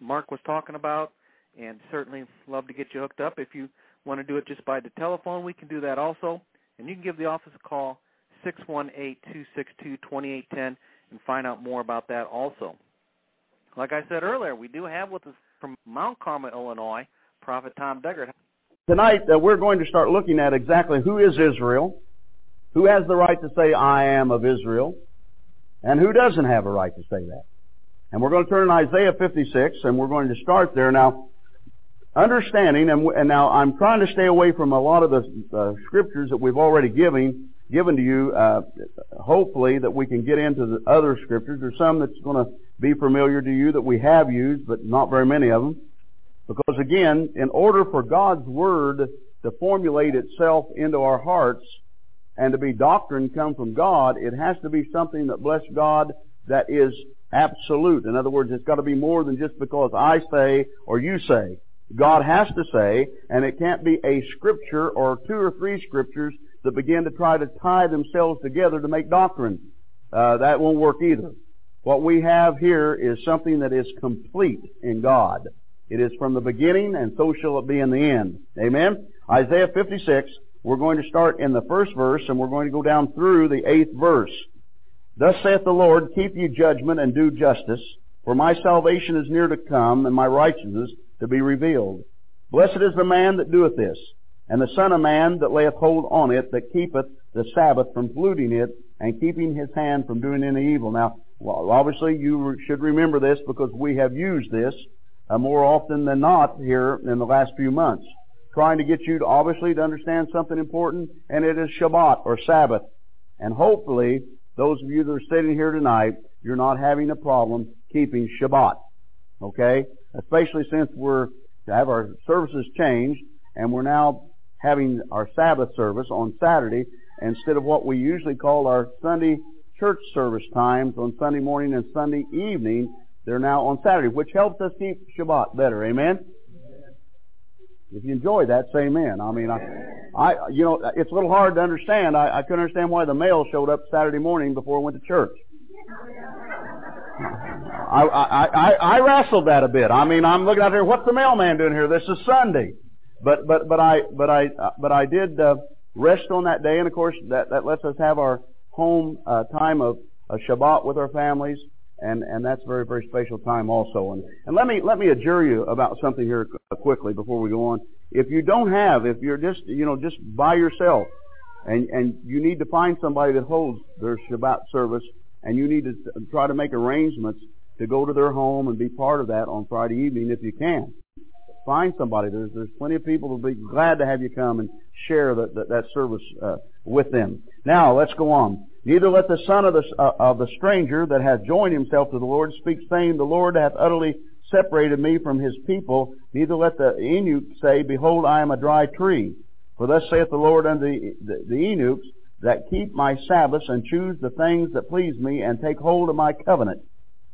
Mark was talking about, and certainly love to get you hooked up. If you want to do it just by the telephone, we can do that also. And you can give the office a call, 618-262-2810, and find out more about that also. Like I said earlier, we do have with us from Mount Carmel, Illinois, Prophet Tom Deckard. Tonight, uh, we're going to start looking at exactly who is Israel, who has the right to say, I am of Israel, and who doesn't have a right to say that. And we're going to turn to Isaiah 56, and we're going to start there. Now, understanding, and, and now I'm trying to stay away from a lot of the uh, scriptures that we've already given, given to you, uh, hopefully that we can get into the other scriptures. There's some that's going to be familiar to you that we have used, but not very many of them. Because again, in order for God's Word to formulate itself into our hearts and to be doctrine come from God, it has to be something that bless God that is absolute. In other words, it's got to be more than just because I say or you say. God has to say, and it can't be a scripture or two or three scriptures that begin to try to tie themselves together to make doctrine. Uh, that won't work either. What we have here is something that is complete in God. It is from the beginning, and so shall it be in the end. Amen? Isaiah 56, we're going to start in the first verse, and we're going to go down through the eighth verse. Thus saith the Lord, Keep ye judgment and do justice, for my salvation is near to come, and my righteousness to be revealed. Blessed is the man that doeth this, and the son of man that layeth hold on it, that keepeth the Sabbath from polluting it, and keeping his hand from doing any evil. Now, well, obviously you should remember this because we have used this uh, more often than not here in the last few months. Trying to get you to obviously to understand something important, and it is Shabbat or Sabbath. And hopefully, those of you that are sitting here tonight, you're not having a problem keeping Shabbat. Okay? Especially since we're to have our services changed and we're now having our Sabbath service on Saturday instead of what we usually call our Sunday church service times on Sunday morning and Sunday evening. They're now on Saturday, which helps us keep Shabbat better. Amen? If you enjoy that, say amen. I mean, I, I, you know, it's a little hard to understand. I, I couldn't understand why the mail showed up Saturday morning before I went to church. I, I, I, I wrestled that a bit. I mean, I'm looking out here. What's the mailman doing here? This is Sunday, but but but I but I but I did uh, rest on that day, and of course that that lets us have our home uh, time of a Shabbat with our families, and and that's very very special time also. And and let me let me adjure you about something here quickly before we go on. If you don't have, if you're just you know just by yourself, and and you need to find somebody that holds their Shabbat service, and you need to try to make arrangements to go to their home and be part of that on Friday evening if you can. Find somebody. There's there's plenty of people who'll be glad to have you come and share that that, that service uh, with them. Now let's go on. Neither let the son of the uh, of the stranger that hath joined himself to the Lord speak, saying, The Lord hath utterly separated me from his people. Neither let the eunuch say, Behold, I am a dry tree. For thus saith the Lord unto the, the, the eunuchs that keep my Sabbaths and choose the things that please me and take hold of my covenant.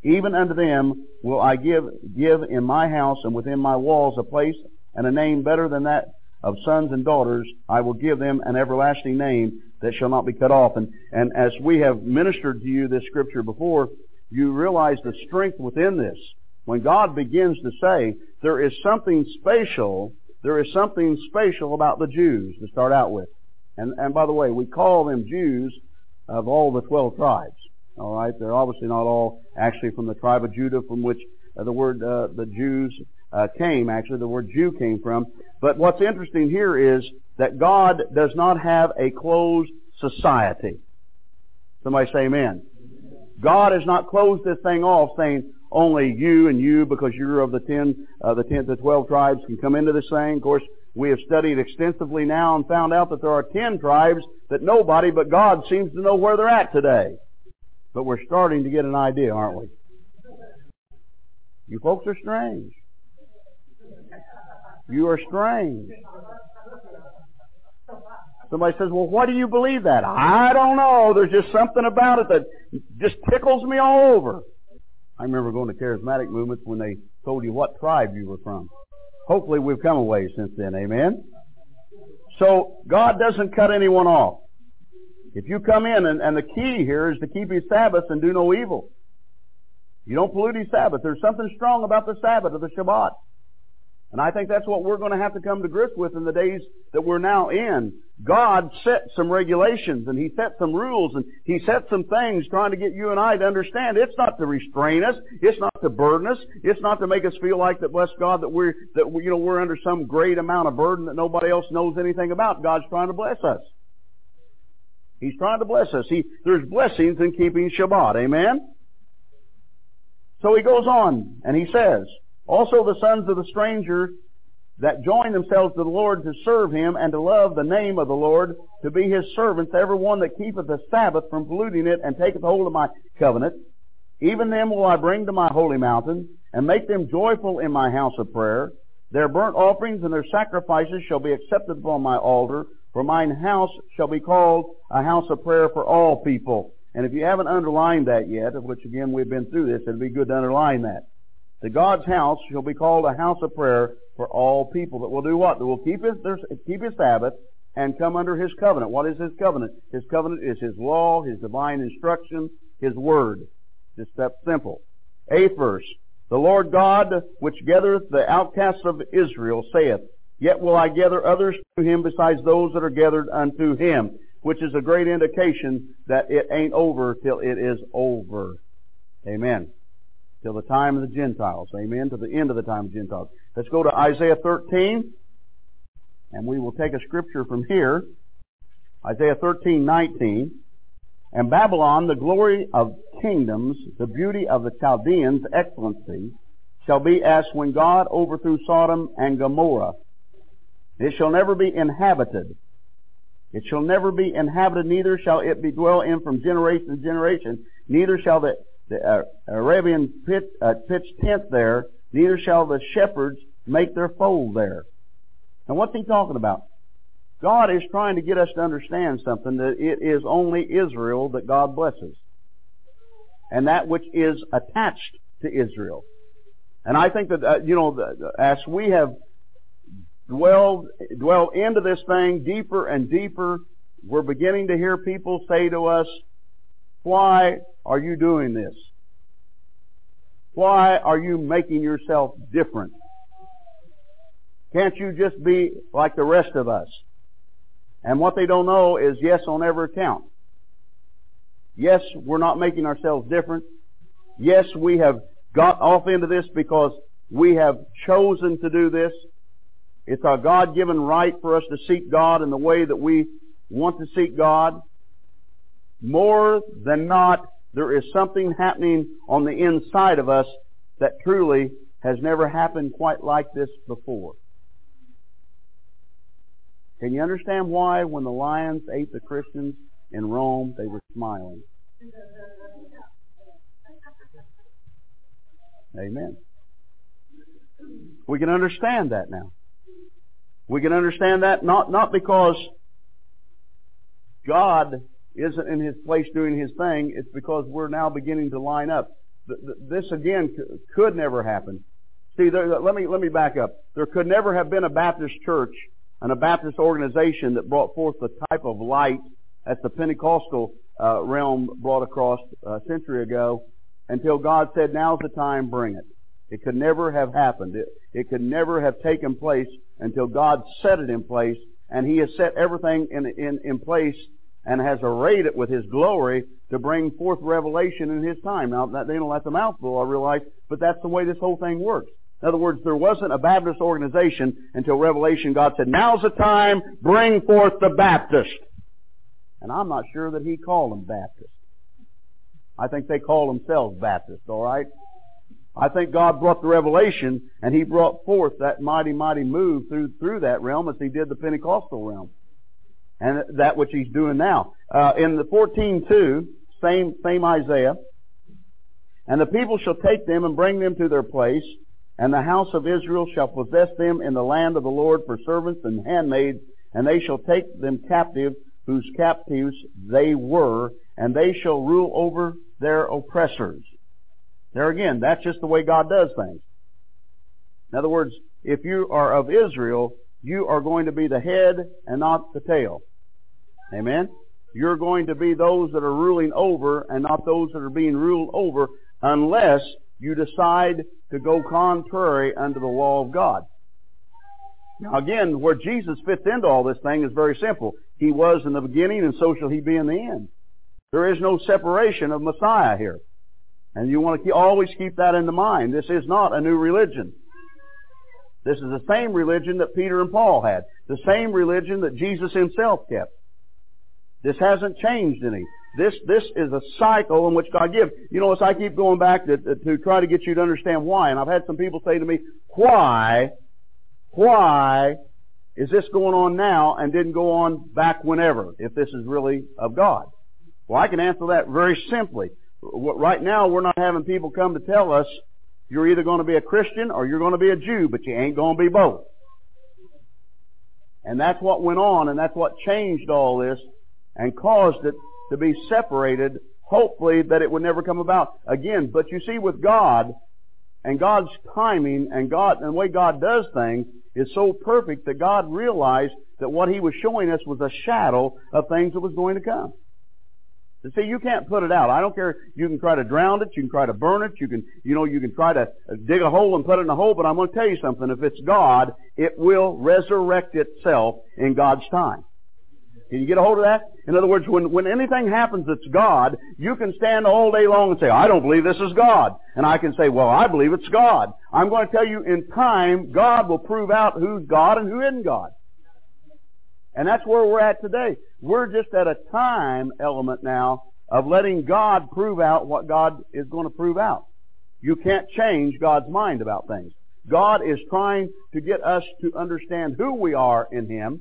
Even unto them will I give give in my house and within my walls a place and a name better than that of sons and daughters. I will give them an everlasting name that shall not be cut off. And, and as we have ministered to you this scripture before, you realize the strength within this. When God begins to say, there is something spatial, there is something spatial about the Jews to start out with. And, and by the way, we call them Jews of all the 12 tribes. All right, they're obviously not all actually from the tribe of Judah, from which uh, the word uh, the Jews uh, came. Actually, the word Jew came from. But what's interesting here is that God does not have a closed society. Somebody say amen. God has not closed this thing off saying only you and you because you're of the ten, uh, the ten to twelve tribes can come into this thing. Of course, we have studied extensively now and found out that there are ten tribes that nobody but God seems to know where they're at today. But we're starting to get an idea, aren't we? You folks are strange. You are strange. Somebody says, well, why do you believe that? I don't know. There's just something about it that just tickles me all over. I remember going to charismatic movements when they told you what tribe you were from. Hopefully we've come away since then. Amen? So God doesn't cut anyone off. If you come in, and, and the key here is to keep His Sabbath and do no evil. You don't pollute His Sabbath. There's something strong about the Sabbath or the Shabbat. And I think that's what we're going to have to come to grips with in the days that we're now in. God set some regulations and He set some rules and He set some things trying to get you and I to understand it's not to restrain us, it's not to burden us, it's not to make us feel like that bless God that we're, that we, you know, we're under some great amount of burden that nobody else knows anything about. God's trying to bless us. He's trying to bless us. He, there's blessings in keeping Shabbat. Amen? So he goes on and he says, also the sons of the stranger that join themselves to the Lord to serve him and to love the name of the Lord, to be his servants, every one that keepeth the Sabbath from polluting it and taketh hold of my covenant, even them will I bring to my holy mountain, and make them joyful in my house of prayer. Their burnt offerings and their sacrifices shall be accepted upon my altar, for mine house shall be called a house of prayer for all people. And if you haven't underlined that yet, of which again we've been through this, it'd be good to underline that. The God's house shall be called a house of prayer for all people that will do what? That will keep his, keep his Sabbath and come under his covenant. What is his covenant? His covenant is his law, his divine instruction, his word. Just that simple. Eighth verse. The Lord God, which gathereth the outcasts of Israel, saith, Yet will I gather others to him besides those that are gathered unto him, which is a great indication that it ain't over till it is over. Amen. Till the time of the Gentiles. Amen. To the end of the time of the Gentiles. Let's go to Isaiah 13, and we will take a scripture from here. Isaiah 13, 19. And Babylon, the glory of kingdoms, the beauty of the Chaldeans' excellency, shall be as when God overthrew Sodom and Gomorrah. It shall never be inhabited. It shall never be inhabited, neither shall it be dwelt in from generation to generation. Neither shall the, the uh, Arabian pit, uh, pitch tent there, neither shall the shepherds make their fold there. Now what's he talking about? God is trying to get us to understand something that it is only Israel that God blesses. And that which is attached to Israel. And I think that, uh, you know, as we have dwelled, dwelled into this thing deeper and deeper, we're beginning to hear people say to us, why are you doing this? Why are you making yourself different? Can't you just be like the rest of us? And what they don't know is yes on every account. Yes, we're not making ourselves different. Yes, we have got off into this because we have chosen to do this. It's our God-given right for us to seek God in the way that we want to seek God. More than not, there is something happening on the inside of us that truly has never happened quite like this before. Can you understand why when the lions ate the Christians in Rome, they were smiling? Amen. We can understand that now. We can understand that not, not because God isn't in His place doing His thing, it's because we're now beginning to line up. This again could never happen. See, there, let me, let me back up. There could never have been a Baptist church and a Baptist organization that brought forth the type of light that the Pentecostal uh, realm brought across a century ago until God said, now's the time, bring it. It could never have happened. It, it could never have taken place until God set it in place, and He has set everything in, in, in place and has arrayed it with His glory to bring forth revelation in His time. Now, that, they don't let the mouthful, I realize, but that's the way this whole thing works. In other words, there wasn't a Baptist organization until Revelation. God said, now's the time, bring forth the Baptist. And I'm not sure that He called them Baptist. I think they call themselves Baptist, alright? I think God brought the revelation and He brought forth that mighty, mighty move through, through that realm as He did the Pentecostal realm. And that which He's doing now. Uh, in the 14.2, same, same Isaiah, and the people shall take them and bring them to their place, and the house of Israel shall possess them in the land of the Lord for servants and handmaids, and they shall take them captive, whose captives they were, and they shall rule over their oppressors. There again, that's just the way God does things. In other words, if you are of Israel, you are going to be the head and not the tail. Amen? You're going to be those that are ruling over and not those that are being ruled over unless you decide to go contrary unto the law of God. Now again, where Jesus fits into all this thing is very simple. He was in the beginning and so shall he be in the end. There is no separation of Messiah here. And you want to keep, always keep that in the mind. This is not a new religion. This is the same religion that Peter and Paul had. The same religion that Jesus himself kept. This hasn't changed any. This, this is a cycle in which God gives. You know, as I keep going back to, to try to get you to understand why, and I've had some people say to me, why, why is this going on now and didn't go on back whenever, if this is really of God? Well, I can answer that very simply. Right now, we're not having people come to tell us You're either going to be a Christian or you're going to be a Jew, but you ain't going to be both. And that's what went on and that's what changed all this and caused it to be separated, hopefully that it would never come about again. But you see with God and God's timing and God and the way God does things is so perfect that God realized that what He was showing us was a shadow of things that was going to come. To see, you can't put it out. I don't care. You can try to drown it. You can try to burn it. You can, you know, you can try to dig a hole and put it in a hole. But I'm going to tell you something. If it's God, it will resurrect itself in God's time. Can you get a hold of that? In other words, when, when anything happens that's God, you can stand all day long and say, I don't believe this is God. And I can say, well, I believe it's God. I'm going to tell you in time, God will prove out who's God and who isn't God. And that's where we're at today. We're just at a time element now of letting God prove out what God is going to prove out. You can't change God's mind about things. God is trying to get us to understand who we are in Him.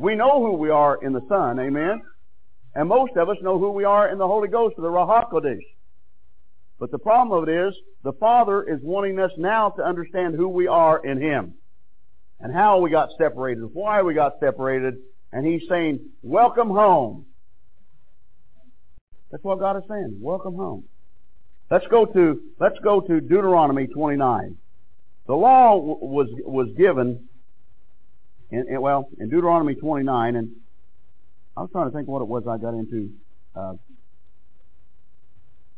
We know who we are in the Son, amen? And most of us know who we are in the Holy Ghost, the Ruach HaKodesh. But the problem of it is, the Father is wanting us now to understand who we are in Him. And how we got separated, why we got separated, and he's saying, welcome home. That's what God is saying. Welcome home. Let's go to, let's go to Deuteronomy 29. The law was, was given in, in, well, in Deuteronomy 29, and I was trying to think what it was I got into. Uh,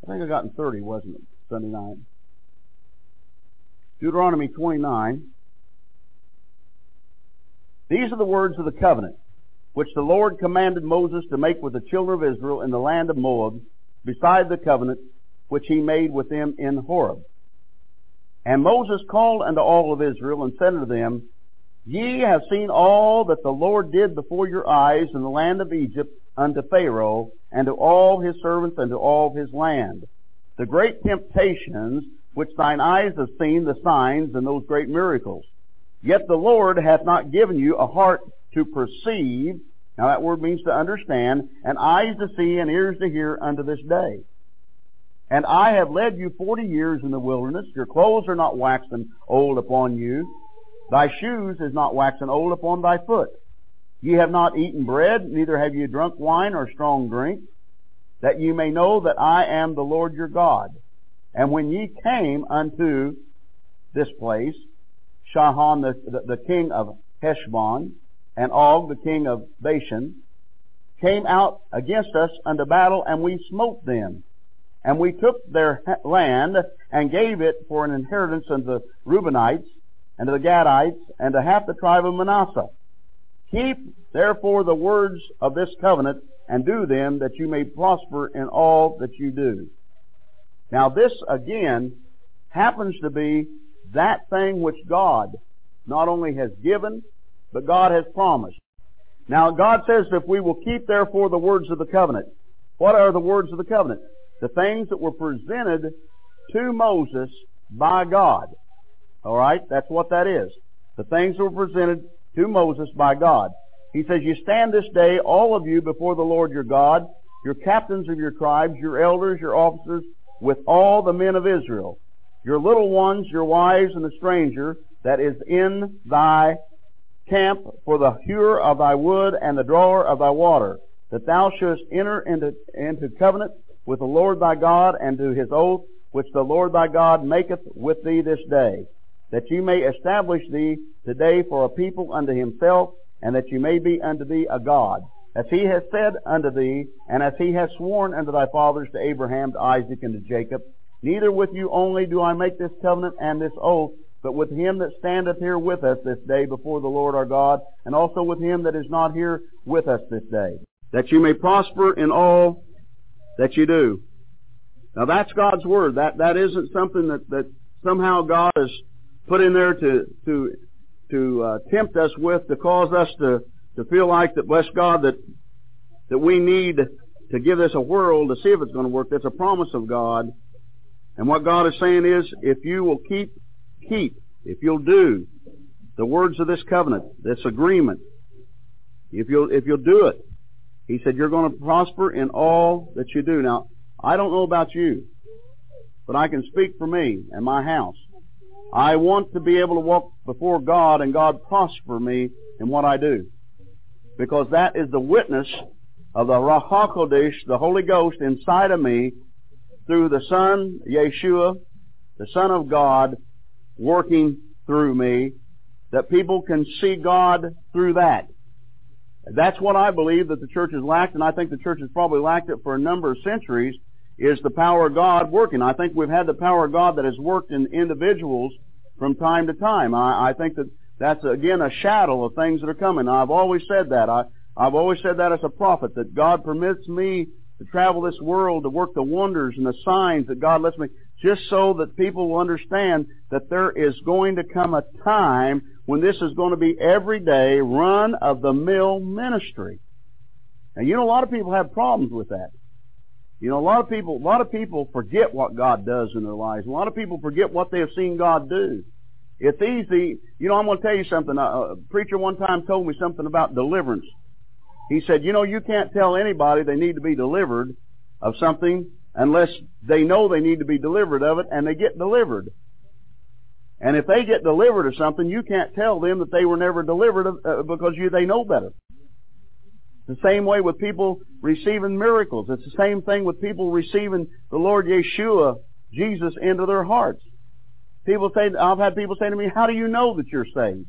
I think I got in 30, wasn't it? Sunday night. Deuteronomy 29. These are the words of the covenant which the Lord commanded Moses to make with the children of Israel in the land of Moab, beside the covenant which he made with them in Horeb. And Moses called unto all of Israel and said unto them, Ye have seen all that the Lord did before your eyes in the land of Egypt unto Pharaoh, and to all his servants, and to all his land. The great temptations which thine eyes have seen, the signs, and those great miracles. Yet the Lord hath not given you a heart to perceive. Now that word means to understand, and eyes to see and ears to hear unto this day. And I have led you forty years in the wilderness. Your clothes are not waxen old upon you. Thy shoes is not waxen old upon thy foot. Ye have not eaten bread, neither have ye drunk wine or strong drink, that ye may know that I am the Lord your God. And when ye came unto this place, Sihon, the, the, the king of Heshbon, and Og, the king of Bashan, came out against us unto battle, and we smote them. And we took their land and gave it for an inheritance unto the Reubenites, and to the Gadites, and to half the tribe of Manasseh. Keep therefore the words of this covenant, and do them, that you may prosper in all that you do. Now this again happens to be that thing which God not only has given, but God has promised. Now God says if we will keep therefore the words of the covenant. What are the words of the covenant? The things that were presented to Moses by God. Alright? That's what that is. The things were presented to Moses by God. He says, You stand this day, all of you, before the Lord your God, your captains of your tribes, your elders, your officers, with all the men of Israel, your little ones, your wives, and the stranger that is in thy camp for the hewer of thy wood and the drawer of thy water, that thou shouldst enter into, into covenant with the Lord thy God and to his oath which the Lord thy God maketh with thee this day, that ye may establish thee today for a people unto himself, and that ye may be unto thee a God, as he has said unto thee, and as he has sworn unto thy fathers to Abraham, to Isaac, and to Jacob. Neither with you only do I make this covenant and this oath, but with him that standeth here with us this day before the Lord our God, and also with him that is not here with us this day, that you may prosper in all that you do. Now that's God's word. That that isn't something that that somehow God has put in there to to to uh, tempt us with, to cause us to to feel like that, bless God, that that we need to give this a whirl to see if it's going to work. That's a promise of God. And what God is saying is, if you will keep keep, if you'll do the words of this covenant, this agreement, if you'll, if you'll do it, he said, you're going to prosper in all that you do. Now, I don't know about you, but I can speak for me and my house. I want to be able to walk before God and God prosper me in what I do. Because that is the witness of the Ruach HaKodesh, the Holy Ghost inside of me through the Son, Yeshua, the Son of God, working through me, that people can see God through that. That's what I believe that the church has lacked, and I think the church has probably lacked it for a number of centuries, is the power of God working. I think we've had the power of God that has worked in individuals from time to time. I, I think that that's again a shadow of things that are coming. I've always said that. I, I've always said that as a prophet, that God permits me to travel this world to work the wonders and the signs that God lets me, just so that people will understand that there is going to come a time when this is going to be everyday run of the mill ministry. And you know, a lot of people have problems with that. You know, a lot of people, a lot of people forget what God does in their lives. A lot of people forget what they have seen God do. It's easy. You know, I'm going to tell you something. A preacher one time told me something about deliverance. He said, you know, you can't tell anybody they need to be delivered of something unless they know they need to be delivered of it and they get delivered. And if they get delivered of something, you can't tell them that they were never delivered of, uh, because you, they know better. The same way with people receiving miracles. It's the same thing with people receiving the Lord Yeshua, Jesus, into their hearts. People say, I've had people say to me, how do you know that you're saved?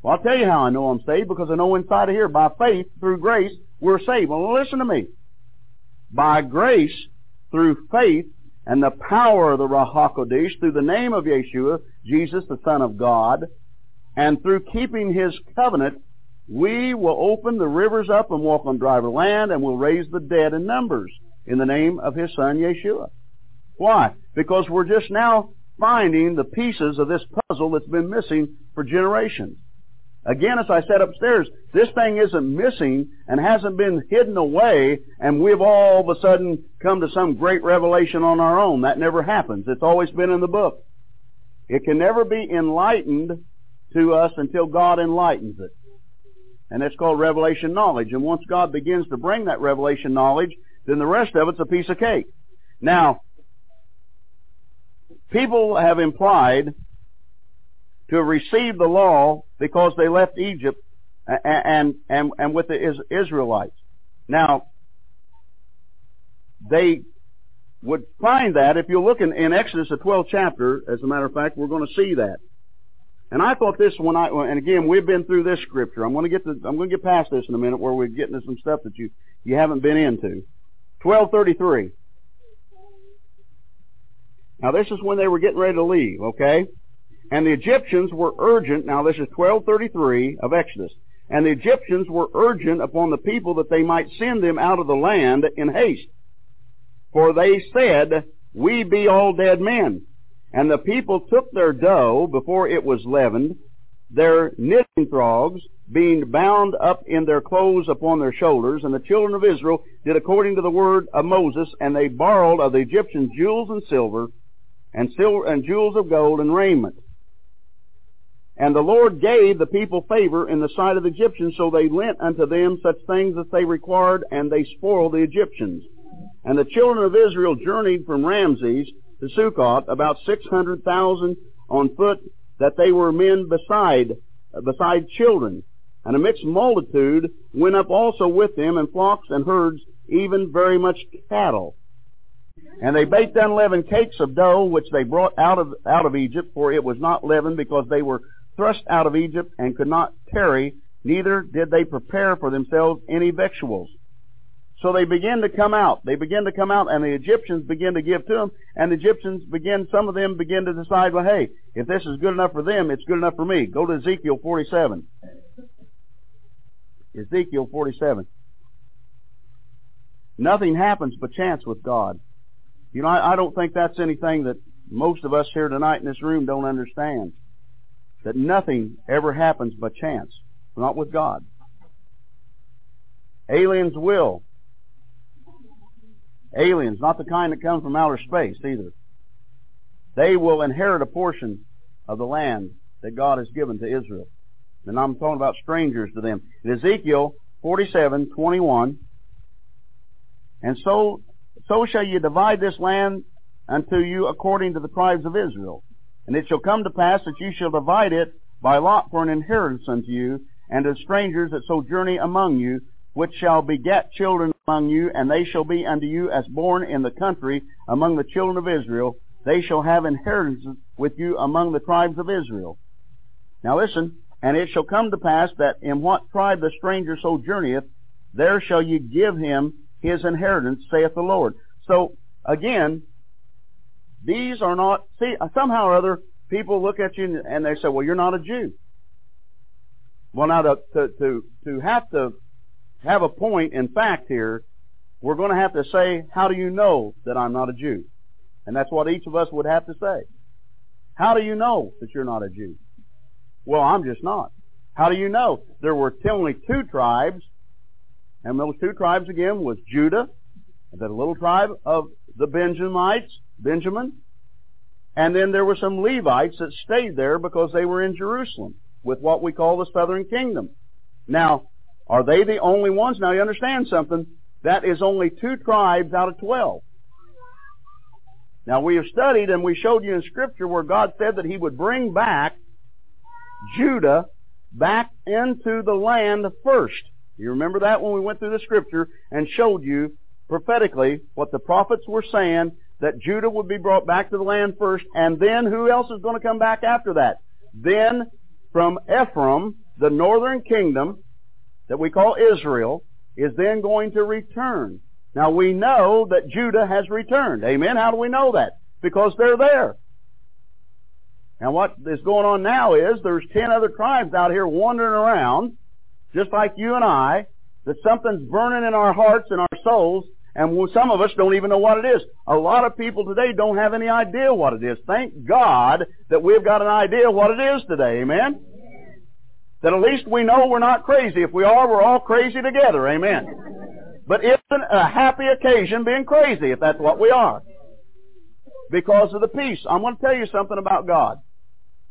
Well, I'll tell you how I know I'm saved because I know inside of here, by faith, through grace, we're saved. Well, listen to me. By grace, through faith, and the power of the Ruach HaKodesh, through the name of Yeshua, Jesus, the Son of God, and through keeping His covenant, we will open the rivers up and walk on dry land, and will raise the dead in numbers in the name of His Son, Yeshua. Why? Because we're just now finding the pieces of this puzzle that's been missing for generations. Again, as I said upstairs, this thing isn't missing and hasn't been hidden away and we've all of a sudden come to some great revelation on our own. That never happens. It's always been in the book. It can never be enlightened to us until God enlightens it. And it's called revelation knowledge. And once God begins to bring that revelation knowledge, then the rest of it's a piece of cake. Now, people have implied to have received the law because they left Egypt and, and, and with the Israelites. Now, they would find that if you look in, in Exodus, the 12th chapter, as a matter of fact, we're going to see that. And I thought this when I, and again, we've been through this scripture. I'm going to get to, I'm going to get past this in a minute where we're getting to some stuff that you, you haven't been into. 1233. Now this is when they were getting ready to leave, okay? And the Egyptians were urgent, now this is 1233 of Exodus, and the Egyptians were urgent upon the people that they might send them out of the land in haste. For they said, We be all dead men. And the people took their dough before it was leavened, their kneading troughs, being bound up in their clothes upon their shoulders, and the children of Israel did according to the word of Moses, and they borrowed of the Egyptians jewels and silver, and silver and jewels of gold and raiment. And the Lord gave the people favor in the sight of the Egyptians, so they lent unto them such things as they required, and they spoiled the Egyptians. And the children of Israel journeyed from Ramses to Succoth, about six hundred thousand on foot, that they were men beside, beside children. And a mixed multitude went up also with them, and flocks and herds, even very much cattle. And they baked unleavened cakes of dough, which they brought out of, out of Egypt, for it was not leavened, because they were thrust out of Egypt and could not tarry, neither did they prepare for themselves any victuals. So they begin to come out. They begin to come out, and the Egyptians begin to give to them, and the Egyptians begin, some of them begin to decide, well, hey, if this is good enough for them, it's good enough for me. Go to Ezekiel 47. Ezekiel 47. Nothing happens but chance with God. You know, I, I don't think that's anything that most of us here tonight in this room don't understand that nothing ever happens but chance, not with God. Aliens will. Aliens, not the kind that come from outer space either. They will inherit a portion of the land that God has given to Israel. And I'm talking about strangers to them. In Ezekiel 47, 21, and so, so shall you divide this land unto you according to the tribes of Israel. And it shall come to pass that you shall divide it by lot for an inheritance unto you, and to strangers that sojourn among you, which shall beget children among you, and they shall be unto you as born in the country among the children of Israel. They shall have inheritance with you among the tribes of Israel. Now listen, and it shall come to pass that in what tribe the stranger sojourneth, there shall ye give him his inheritance, saith the Lord. So, again, these are not, see, somehow or other, people look at you and they say, well, you're not a Jew. Well, now to, to, to, to have to have a point in fact here, we're going to have to say, how do you know that I'm not a Jew? And that's what each of us would have to say. How do you know that you're not a Jew? Well, I'm just not. How do you know? There were only two tribes, and those two tribes again was Judah, the little tribe of the Benjamites, Benjamin, and then there were some Levites that stayed there because they were in Jerusalem with what we call the southern kingdom. Now, are they the only ones? Now you understand something. That is only two tribes out of twelve. Now we have studied and we showed you in scripture where God said that He would bring back Judah back into the land first. You remember that when we went through the scripture and showed you prophetically what the prophets were saying that Judah would be brought back to the land first and then who else is going to come back after that? Then from Ephraim, the northern kingdom that we call Israel, is then going to return. Now we know that Judah has returned. Amen? How do we know that? Because they're there. And what is going on now is there's ten other tribes out here wandering around, just like you and I, that something's burning in our hearts and our souls, and some of us don't even know what it is. A lot of people today don't have any idea what it is. Thank God that we've got an idea what it is today. Amen? That at least we know we're not crazy. If we are, we're all crazy together. Amen. But isn't a happy occasion being crazy if that's what we are? Because of the peace. I'm going to tell you something about God.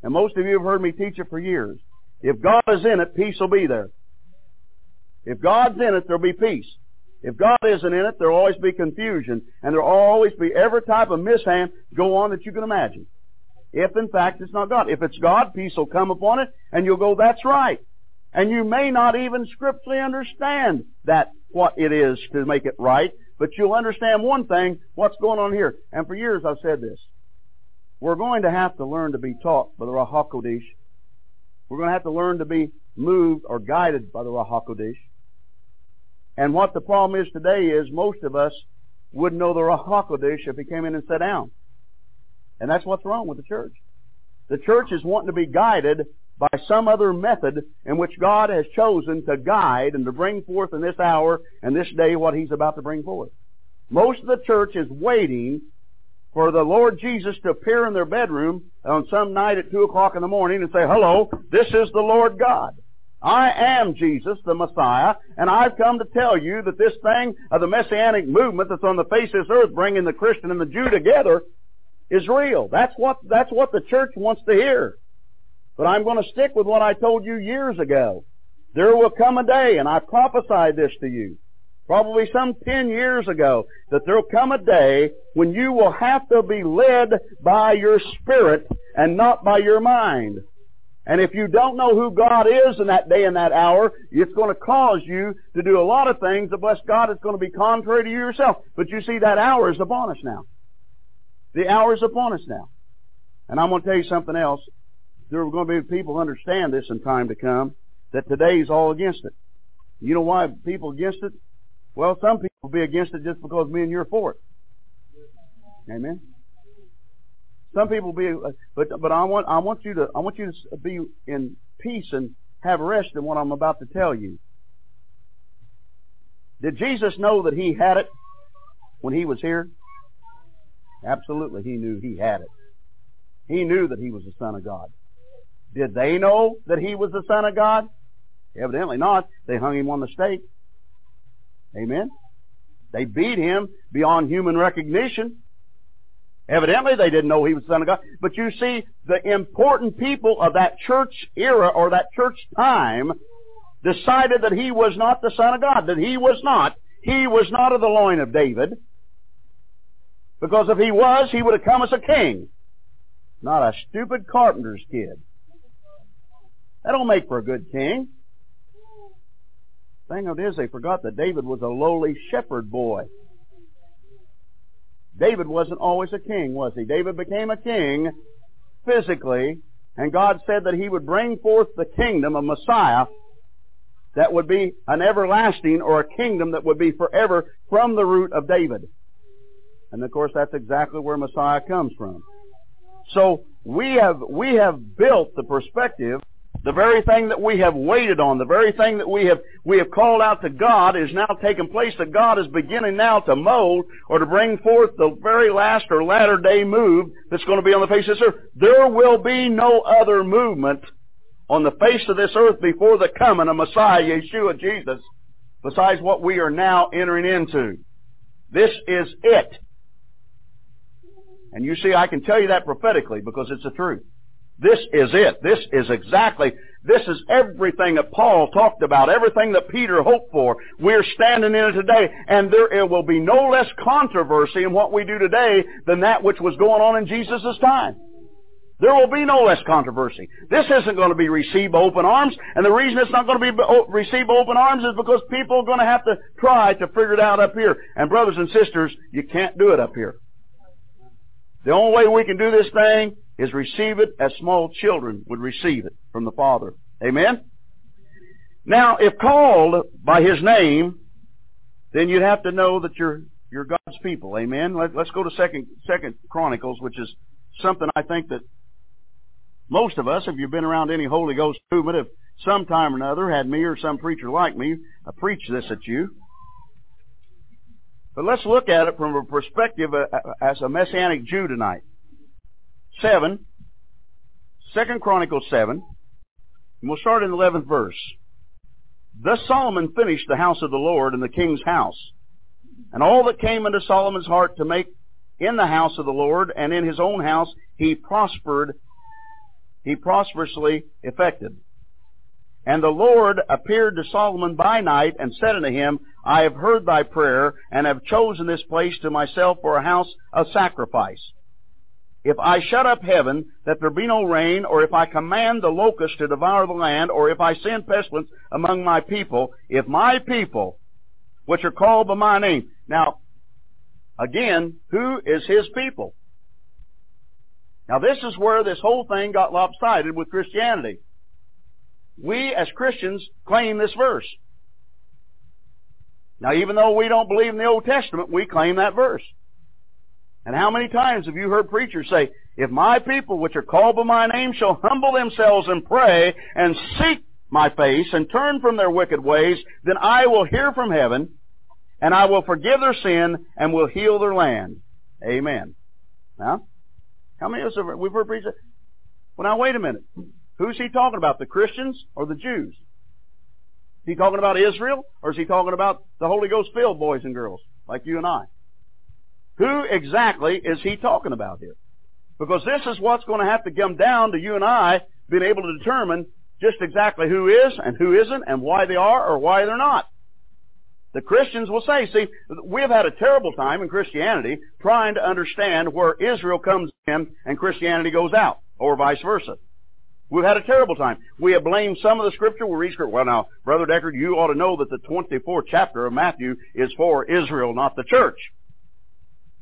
And most of you have heard me teach it for years. If God is in it, peace will be there. If God's in it, there'll be peace. If God isn't in it, there'll always be confusion. And there'll always be every type of mishap go on that you can imagine. If in fact it's not God. If it's God, peace will come upon it, and you'll go, that's right. And you may not even scripturally understand that what it is to make it right, but you'll understand one thing, what's going on here. And for years I've said this. We're going to have to learn to be taught by the Ruach HaKodesh. We're going to have to learn to be moved or guided by the Ruach HaKodesh. And what the problem is today is most of us wouldn't know the Ruach HaKodesh if he came in and sat down. And that's what's wrong with the church. The church is wanting to be guided by some other method in which God has chosen to guide and to bring forth in this hour and this day what He's about to bring forth. Most of the church is waiting for the Lord Jesus to appear in their bedroom on some night at 2 o'clock in the morning and say, Hello, this is the Lord God. I am Jesus, the Messiah, and I've come to tell you that this thing of the Messianic movement that's on the face of this earth, bringing the Christian and the Jew together, is real. That's what, that's what the church wants to hear. But I'm going to stick with what I told you years ago. There will come a day, and I prophesied this to you, probably some ten years ago, that there will come a day when you will have to be led by your spirit and not by your mind. And if you don't know who God is in that day and that hour, it's going to cause you to do a lot of things that bless God is going to be contrary to you yourself. But you see, that hour is upon us now. The hour is upon us now. And I'm going to tell you something else. There are going to be people who understand this in time to come, that today is all against it. You know why people against it? Well, some people will be against it just because me and you're for it. Amen. Some people be, uh, but but I want I want you to I want you to be in peace and have rest in what I'm about to tell you. Did Jesus know that he had it when he was here? Absolutely, he knew he had it. He knew that he was the Son of God. Did they know that he was the Son of God? Evidently not. They hung him on the stake. Amen. They beat him beyond human recognition. Evidently they didn't know he was the Son of God. But you see, the important people of that church era or that church time decided that he was not the Son of God, that he was not. He was not of the loin of David. Because if he was, he would have come as a king. Not a stupid carpenter's kid. That don't make for a good king. Thing of it is, they forgot that David was a lowly shepherd boy. David wasn't always a king, was he? David became a king physically, and God said that he would bring forth the kingdom of Messiah that would be an everlasting or a kingdom that would be forever from the root of David. And of course that's exactly where Messiah comes from. So we have, we have built the perspective the very thing that we have waited on, the very thing that we have, we have called out to God is now taking place that God is beginning now to mold or to bring forth the very last or latter day move that's going to be on the face of this earth. There will be no other movement on the face of this earth before the coming of Messiah, Yeshua, Jesus, besides what we are now entering into. This is it. And you see, I can tell you that prophetically because it's the truth. This is it. This is exactly, this is everything that Paul talked about, everything that Peter hoped for. We're standing in it today, and there will be no less controversy in what we do today than that which was going on in Jesus' time. There will be no less controversy. This isn't going to be received open arms, and the reason it's not going to be oh, received by open arms is because people are going to have to try to figure it out up here. And brothers and sisters, you can't do it up here. The only way we can do this thing is receive it as small children would receive it from the Father. Amen? Now, if called by His name, then you'd have to know that you're, you're God's people. Amen? Let, us go to second, second Chronicles, which is something I think that most of us, if you've been around any Holy Ghost movement, have sometime or another had me or some preacher like me uh, preach this at you. But let's look at it from a perspective uh, as a Messianic Jew tonight. 7, 2 Chronicles 7, and we'll start in the 11th verse. Thus Solomon finished the house of the Lord and the king's house, and all that came into Solomon's heart to make in the house of the Lord and in his own house, he prospered, he prosperously effected. And the Lord appeared to Solomon by night and said unto him, I have heard thy prayer and have chosen this place to myself for a house of sacrifice. If I shut up heaven that there be no rain, or if I command the locust to devour the land, or if I send pestilence among my people, if my people, which are called by my name. Now, again, who is his people? Now this is where this whole thing got lopsided with Christianity. We as Christians claim this verse. Now even though we don't believe in the Old Testament, we claim that verse. And how many times have you heard preachers say, if my people which are called by my name shall humble themselves and pray and seek my face and turn from their wicked ways, then I will hear from heaven and I will forgive their sin and will heal their land. Amen. Now, how many of us have, we've heard preachers? Well now wait a minute. Who's he talking about? The Christians or the Jews? Is he talking about Israel or is he talking about the Holy Ghost filled boys and girls like you and I? Who exactly is he talking about here? Because this is what's going to have to come down to you and I being able to determine just exactly who is and who isn't and why they are or why they're not. The Christians will say, see, we've had a terrible time in Christianity trying to understand where Israel comes in and Christianity goes out, or vice versa. We've had a terrible time. We have blamed some of the scripture. We read scripture. Well now, Brother Deckard, you ought to know that the 24th chapter of Matthew is for Israel, not the church.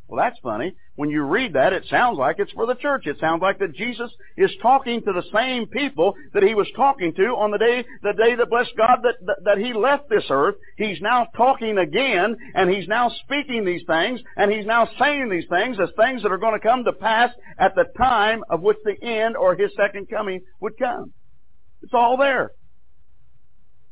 Well, that's funny. When you read that, it sounds like it's for the church. It sounds like that Jesus is talking to the same people that he was talking to on the day, the day that blessed God that, that, that he left this earth. He's now talking again, and he's now speaking these things, and he's now saying these things as things that are going to come to pass at the time of which the end or his second coming would come. It's all there.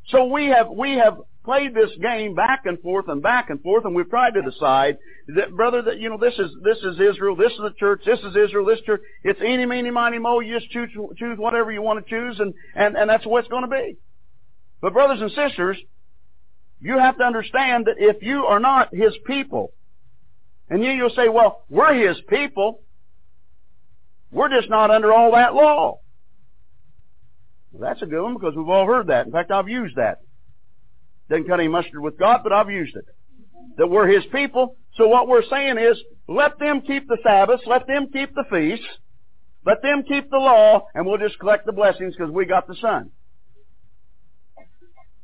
So we have, we have played this game back and forth and back and forth, and we've tried to decide that, brother, that you know this is this is Israel, this is the church, this is Israel, this church. It's any, meeny, miny, mo. You just choose choose whatever you want to choose, and and and that's what it's going to be. But brothers and sisters, you have to understand that if you are not His people, and you you'll say, well, we're His people. We're just not under all that law. Well, that's a good one because we've all heard that. In fact, I've used that. Doesn't cut any mustard with God, but I've used it. That we're His people, So what we're saying is, let them keep the Sabbaths, let them keep the feasts, let them keep the law, and we'll just collect the blessings because we got the Son.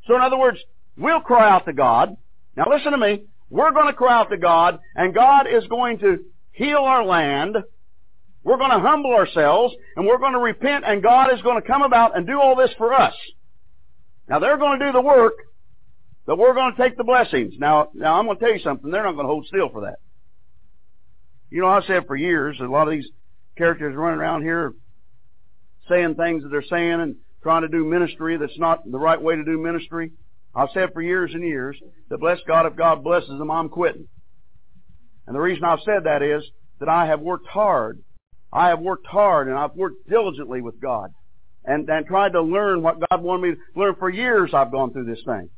So in other words, we'll cry out to God. Now listen to me. We're going to cry out to God, and God is going to heal our land. We're going to humble ourselves, and we're going to repent, and God is going to come about and do all this for us. Now they're going to do the work, but we're going to take the blessings. Now, now I'm going to tell you something. They're not going to hold still for that. You know, I've said for years, a lot of these characters running around here saying things that they're saying and trying to do ministry that's not the right way to do ministry. I've said for years and years that bless God if God blesses them, I'm quitting. And the reason I've said that is that I have worked hard. I have worked hard and I've worked diligently with God and, and tried to learn what God wanted me to learn. For years I've gone through this thing.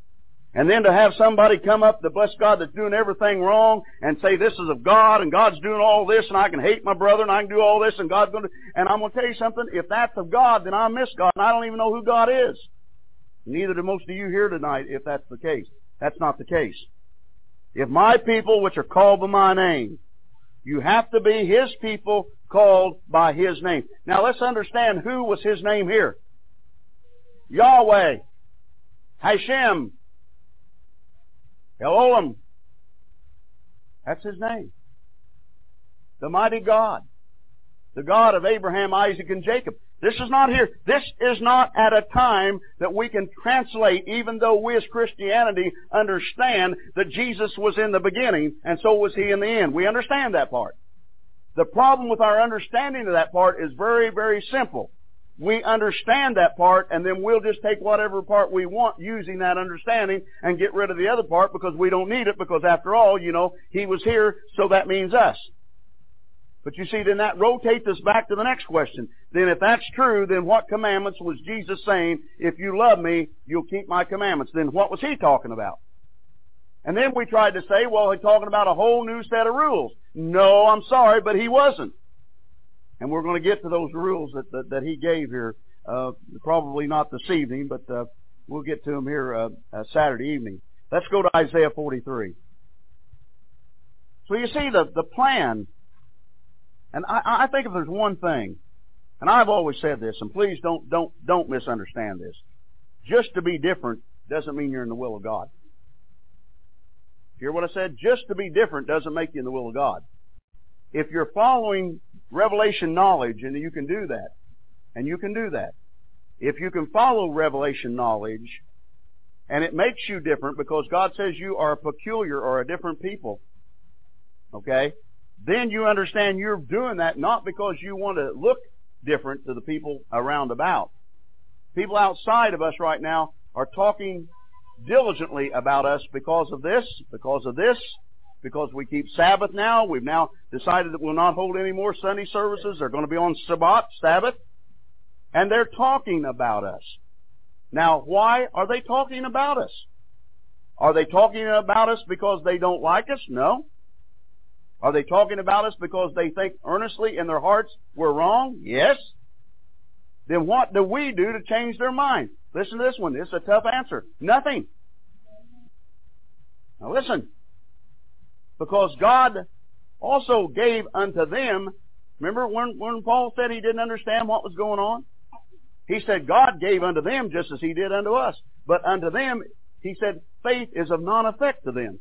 And then to have somebody come up that bless God that's doing everything wrong and say this is of God and God's doing all this and I can hate my brother and I can do all this and God's going to, and I'm going to tell you something, if that's of God, then I miss God and I don't even know who God is. Neither do most of you here tonight if that's the case. That's not the case. If my people which are called by my name, you have to be His people called by His name. Now let's understand who was His name here. Yahweh. Hashem. Elohim. That's his name. The mighty God. The God of Abraham, Isaac, and Jacob. This is not here. This is not at a time that we can translate, even though we as Christianity understand that Jesus was in the beginning and so was he in the end. We understand that part. The problem with our understanding of that part is very, very simple we understand that part and then we'll just take whatever part we want using that understanding and get rid of the other part because we don't need it because after all, you know, He was here, so that means us. But you see, then that rotates us back to the next question. Then if that's true, then what commandments was Jesus saying, if you love me, you'll keep my commandments? Then what was He talking about? And then we tried to say, well, he's talking about a whole new set of rules. No, I'm sorry, but He wasn't. And we're going to get to those rules that, that, that he gave here, uh, probably not this evening, but uh, we'll get to them here uh, uh, Saturday evening. Let's go to Isaiah 43. So you see the, the plan, and I, I think if there's one thing, and I've always said this, and please don't, don't, don't misunderstand this. Just to be different doesn't mean you're in the will of God. Hear what I said? Just to be different doesn't make you in the will of God. If you're following revelation knowledge, and you can do that. And you can do that. If you can follow revelation knowledge, and it makes you different because God says you are a peculiar or a different people, okay, then you understand you're doing that not because you want to look different to the people around about. People outside of us right now are talking diligently about us because of this, because of this, because we keep Sabbath now. We've now decided that we'll not hold any more Sunday services. They're going to be on Sabbath, Sabbath. And they're talking about us. Now, why are they talking about us? Are they talking about us because they don't like us? No. Are they talking about us because they think earnestly in their hearts we're wrong? Yes. Then what do we do to change their mind? Listen to this one. It's a tough answer. Nothing. Now listen. Because God also gave unto them, remember when, when Paul said he didn't understand what was going on? He said God gave unto them just as he did unto us. But unto them, he said, faith is of non effect to them.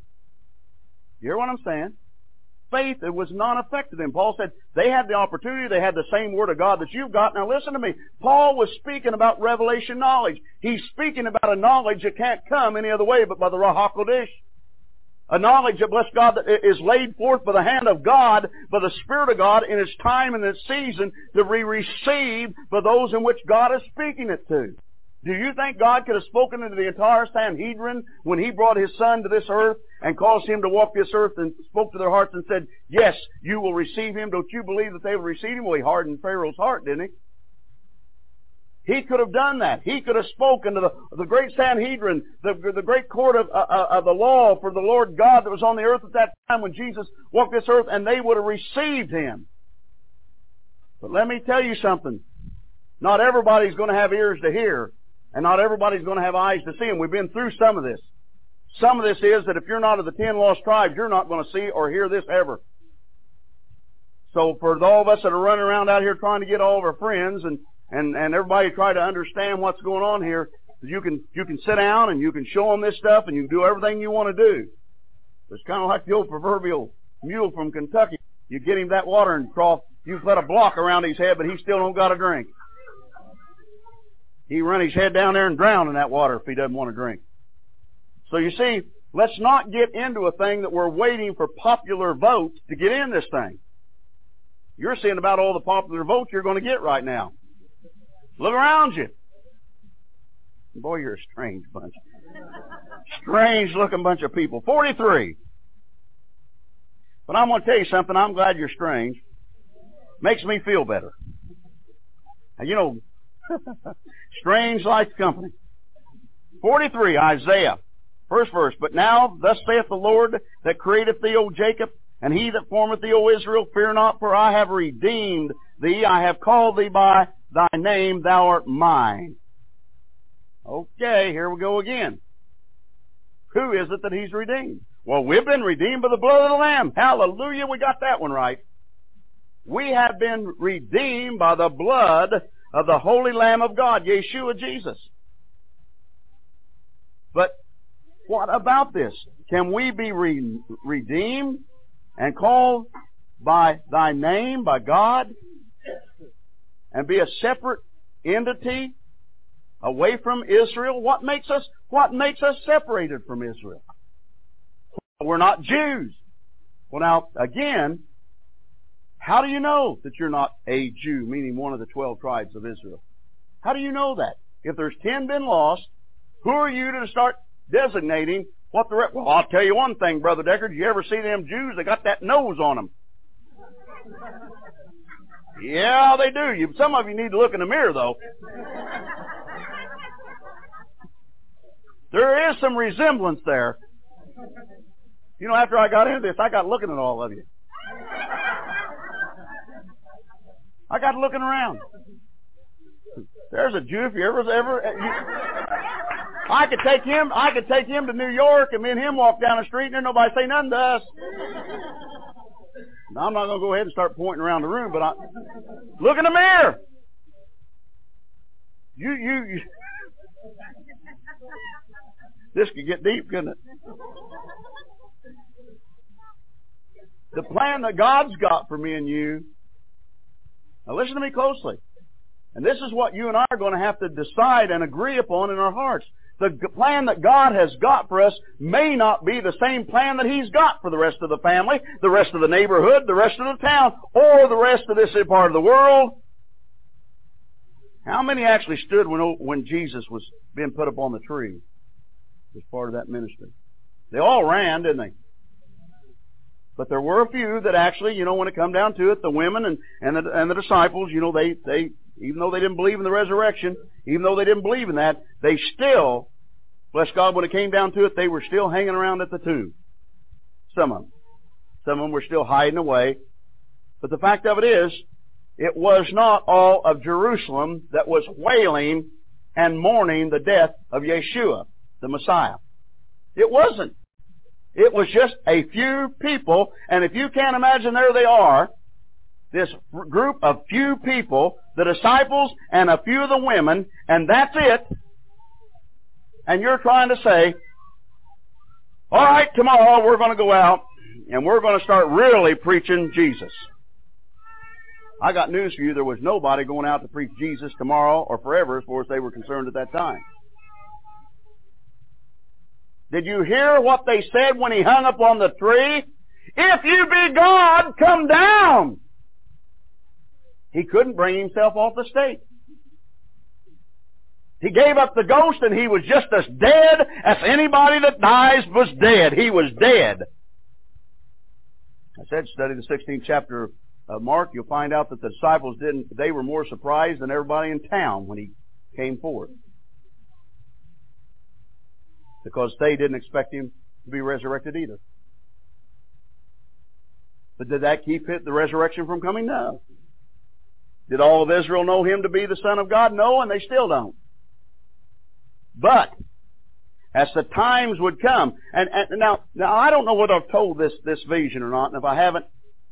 You hear what I'm saying? Faith, it was non effect to them. Paul said they had the opportunity, they had the same word of God that you've got. Now listen to me. Paul was speaking about revelation knowledge. He's speaking about a knowledge that can't come any other way but by the Ruach HaKodesh. A knowledge that, bless God, that is laid forth by the hand of God, by the Spirit of God in its time and its season to be received by those in which God is speaking it to. Do you think God could have spoken into the entire Sanhedrin when He brought His Son to this earth and caused Him to walk this earth and spoke to their hearts and said, yes, you will receive Him. Don't you believe that they will receive Him? Well, He hardened Pharaoh's heart, didn't He? He could have done that. He could have spoken to the, the great Sanhedrin, the, the great court of, uh, uh, of the law for the Lord God that was on the earth at that time when Jesus walked this earth, and they would have received Him. But let me tell you something. Not everybody's going to have ears to hear, and not everybody's going to have eyes to see, and we've been through some of this. Some of this is that if you're not of the ten lost tribes, you're not going to see or hear this ever. So for all of us that are running around out here trying to get all of our friends and, and, and everybody try to understand what's going on here, you can, you can sit down and you can show them this stuff and you can do everything you want to do. It's kind of like the old proverbial mule from Kentucky. You get him that watering trough, you put a block around his head, but he still don't got a drink. He run his head down there and drown in that water if he doesn't want to drink. So you see, let's not get into a thing that we're waiting for popular votes to get in this thing. You're seeing about all the popular votes you're going to get right now. Look around you. Boy, you're a strange bunch. Strange looking bunch of people. 43. But I'm going to tell you something. I'm glad you're strange. Makes me feel better. And you know, strange like company. 43, Isaiah. First verse. But now, thus saith the Lord that created thee, O Jacob, and he that formeth thee, O Israel, fear not, for I have redeemed thee. I have called thee by thy name. Thou art mine. Okay, here we go again. Who is it that he's redeemed? Well, we've been redeemed by the blood of the Lamb. Hallelujah, we got that one right. We have been redeemed by the blood of the Holy Lamb of God, Yeshua Jesus. But what about this? Can we be re- redeemed and called by thy name, by God, and be a separate entity away from Israel? What makes us, what makes us separated from Israel? We're not Jews. Well now, again, how do you know that you're not a Jew, meaning one of the twelve tribes of Israel? How do you know that? If there's ten been lost, who are you to start designating what the? Well, I'll tell you one thing, Brother Deckard. Did you ever see them Jews? They got that nose on them. Yeah, they do. You, some of you need to look in the mirror, though. There is some resemblance there. You know, after I got into this, I got looking at all of you. I got looking around. There's a Jew if you ever ever. You, I could take him. I could take him to New York and me and him walk down the street and nobody say nothing to us. Now, I'm not going to go ahead and start pointing around the room, but I look in the mirror. You you. you this could get deep, couldn't it? The plan that God's got for me and you. Now listen to me closely. And this is what you and I are going to have to decide and agree upon in our hearts. The plan that God has got for us may not be the same plan that He's got for the rest of the family, the rest of the neighborhood, the rest of the town, or the rest of this part of the world. How many actually stood when, when Jesus was being put up on the tree as part of that ministry? They all ran, didn't they? But there were a few that actually, you know, when it come down to it, the women and, and the, and the disciples, you know, they, they, even though they didn't believe in the resurrection, even though they didn't believe in that, they still, bless God, when it came down to it, they were still hanging around at the tomb. Some of them. Some of them were still hiding away. But the fact of it is, it was not all of Jerusalem that was wailing and mourning the death of Yeshua, the Messiah. It wasn't. It was just a few people, and if you can't imagine, there they are, this group of few people, the disciples and a few of the women, and that's it. And you're trying to say, all right, tomorrow we're going to go out and we're going to start really preaching Jesus. I got news for you. There was nobody going out to preach Jesus tomorrow or forever as far as they were concerned at that time. Did you hear what they said when he hung up on the tree? If you be God, come down. He couldn't bring himself off the stake. He gave up the ghost and he was just as dead as anybody that dies was dead. He was dead. I said study the 16th chapter of Mark. You'll find out that the disciples didn't, they were more surprised than everybody in town when he came forward because they didn't expect him to be resurrected either. But did that keep the resurrection from coming? No. Did all of Israel know him to be the Son of God? No, and they still don't. But, as the times would come. And, and now, now I don't know whether I've told this, this vision or not, and if I haven't,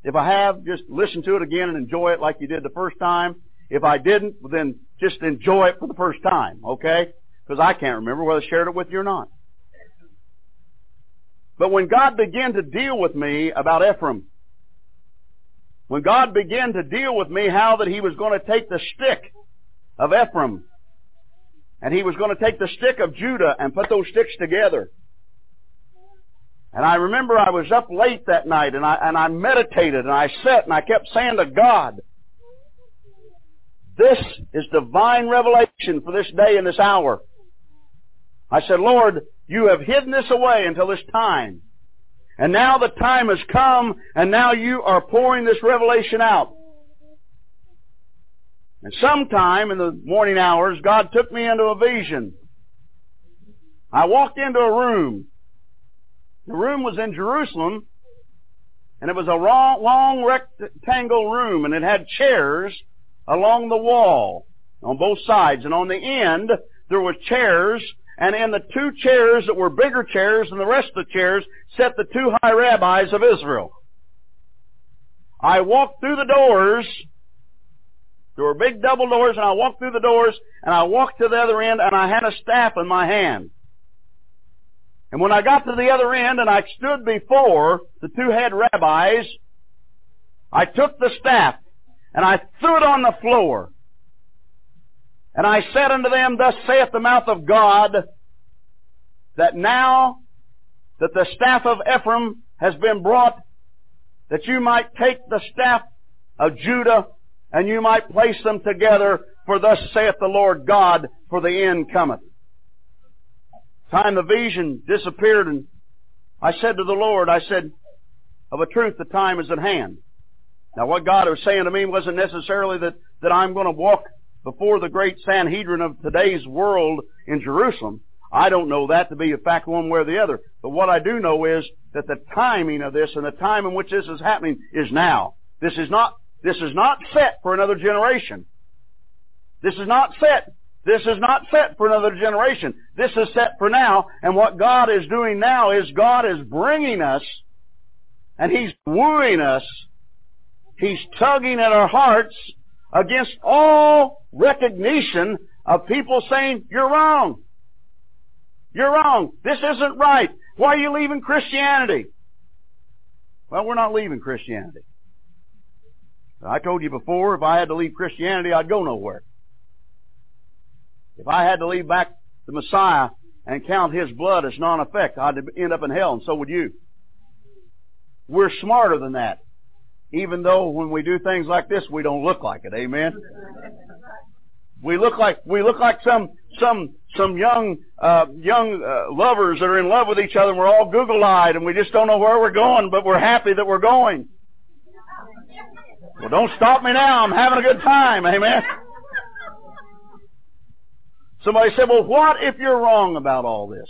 if I have, just listen to it again and enjoy it like you did the first time. If I didn't, then just enjoy it for the first time, okay? Because I can't remember whether I shared it with you or not. But when God began to deal with me about Ephraim, when God began to deal with me how that He was going to take the stick of Ephraim and He was going to take the stick of Judah and put those sticks together. And I remember I was up late that night and I, and I meditated and I sat and I kept saying to God, this is divine revelation for this day and this hour. I said, Lord, you have hidden this away until this time. And now the time has come and now you are pouring this revelation out. And sometime in the morning hours, God took me into a vision. I walked into a room. The room was in Jerusalem, and it was a long, rectangle room, and it had chairs along the wall on both sides. And on the end, there were chairs, and in the two chairs that were bigger chairs than the rest of the chairs sat the two high rabbis of Israel. I walked through the doors there were big double doors and I walked through the doors and I walked to the other end and I had a staff in my hand. And when I got to the other end and I stood before the two head rabbis, I took the staff and I threw it on the floor. And I said unto them, Thus saith the mouth of God, that now that the staff of Ephraim has been brought, that you might take the staff of Judah and you might place them together, for thus saith the Lord God, for the end cometh. Time the vision disappeared and I said to the Lord, I said, of a truth the time is at hand. Now what God was saying to me wasn't necessarily that, that I'm going to walk before the great Sanhedrin of today's world in Jerusalem. I don't know that to be a fact one way or the other. But what I do know is that the timing of this and the time in which this is happening is now. This is not this is not set for another generation. This is not set. This is not set for another generation. This is set for now. And what God is doing now is God is bringing us and He's wooing us. He's tugging at our hearts against all recognition of people saying, you're wrong. You're wrong. This isn't right. Why are you leaving Christianity? Well, we're not leaving Christianity. I told you before, if I had to leave Christianity, I'd go nowhere. If I had to leave back the Messiah and count His blood as non-effect, I'd end up in hell, and so would you. We're smarter than that. Even though when we do things like this, we don't look like it. Amen. We look like we look like some some some young uh, young uh, lovers that are in love with each other. and We're all Google-eyed, and we just don't know where we're going, but we're happy that we're going. Well, don't stop me now. I'm having a good time. Amen. Somebody said, well, what if you're wrong about all this?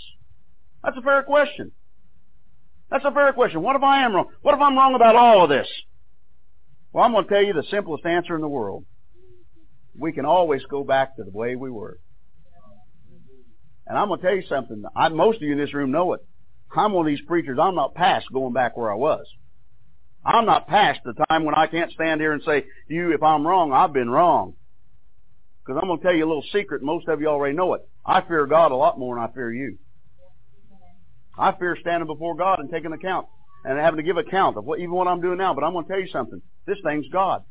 That's a fair question. That's a fair question. What if I am wrong? What if I'm wrong about all of this? Well, I'm going to tell you the simplest answer in the world. We can always go back to the way we were. And I'm going to tell you something. I, most of you in this room know it. I'm one of these preachers. I'm not past going back where I was. I'm not past the time when I can't stand here and say, you, if I'm wrong, I've been wrong. Because I'm going to tell you a little secret. Most of you already know it. I fear God a lot more than I fear you. I fear standing before God and taking account and having to give account of what, even what I'm doing now. But I'm going to tell you something. This thing's God.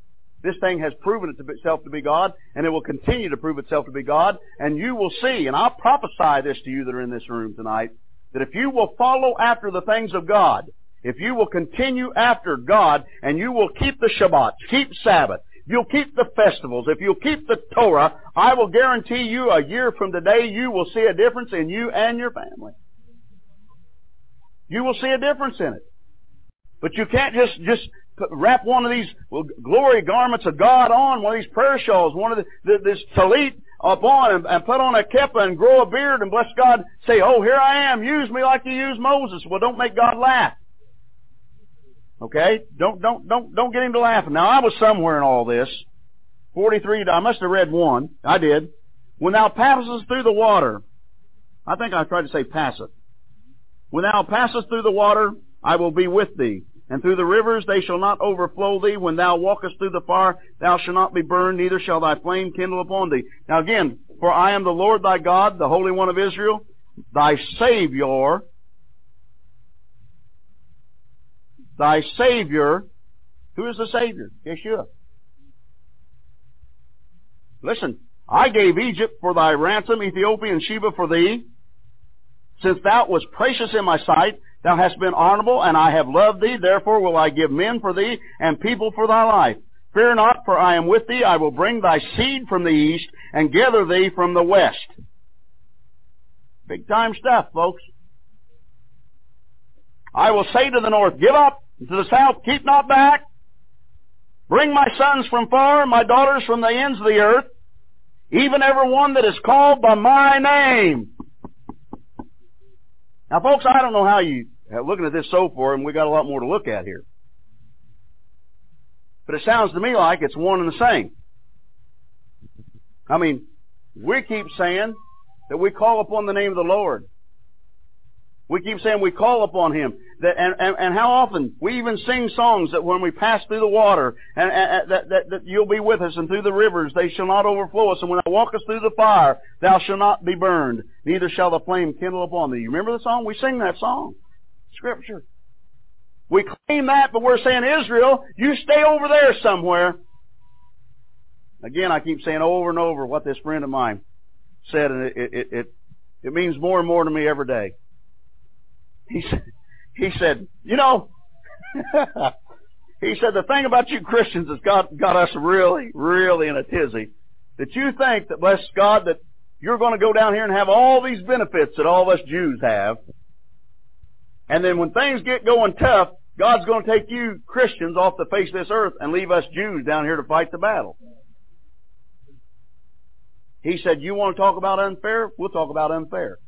This thing has proven itself to be God, and it will continue to prove itself to be God. And you will see, and I'll prophesy this to you that are in this room tonight, that if you will follow after the things of God, if you will continue after God and you will keep the Shabbat, keep Sabbath, you'll keep the festivals, if you'll keep the Torah, I will guarantee you a year from today you will see a difference in you and your family. You will see a difference in it. But you can't just, just wrap one of these glory garments of God on, one of these prayer shawls, one of the, the, this talit upon and, and put on a kippah and grow a beard and bless God, say, oh, here I am, use me like you used Moses. Well, don't make God laugh. Okay? Don't, don't, don't, don't get him to laughing. Now I was somewhere in all this. 43, I must have read one. I did. When thou passest through the water, I think I tried to say passeth. When thou passest through the water, I will be with thee. And through the rivers they shall not overflow thee. When thou walkest through the fire, thou shalt not be burned, neither shall thy flame kindle upon thee. Now again, for I am the Lord thy God, the Holy One of Israel, thy Savior, thy Savior. Who is the Savior? Yeshua. Listen, I gave Egypt for thy ransom, Ethiopia and Sheba for thee. Since thou wast precious in my sight, thou hast been honorable, and I have loved thee. Therefore will I give men for thee, and people for thy life. Fear not, for I am with thee. I will bring thy seed from the east, and gather thee from the west. Big time stuff, folks. I will say to the north, give up, and to the south, keep not back. Bring my sons from far, my daughters from the ends of the earth, even every one that is called by my name. Now folks, I don't know how you, looking at this so far, and we got a lot more to look at here. But it sounds to me like it's one and the same. I mean, we keep saying that we call upon the name of the Lord. We keep saying we call upon Him. That, and, and, and how often we even sing songs that when we pass through the water, and, and that, that, that you'll be with us, and through the rivers they shall not overflow us. And when I walk us through the fire, thou shalt not be burned, neither shall the flame kindle upon thee. You remember the song? We sing that song. Scripture. We claim that, but we're saying, Israel, you stay over there somewhere. Again, I keep saying over and over what this friend of mine said, and it, it, it, it means more and more to me every day. He said, he said, you know, he said, the thing about you Christians has got, got us really, really in a tizzy. That you think that, bless God, that you're going to go down here and have all these benefits that all of us Jews have. And then when things get going tough, God's going to take you Christians off the face of this earth and leave us Jews down here to fight the battle. He said, you want to talk about unfair? We'll talk about unfair.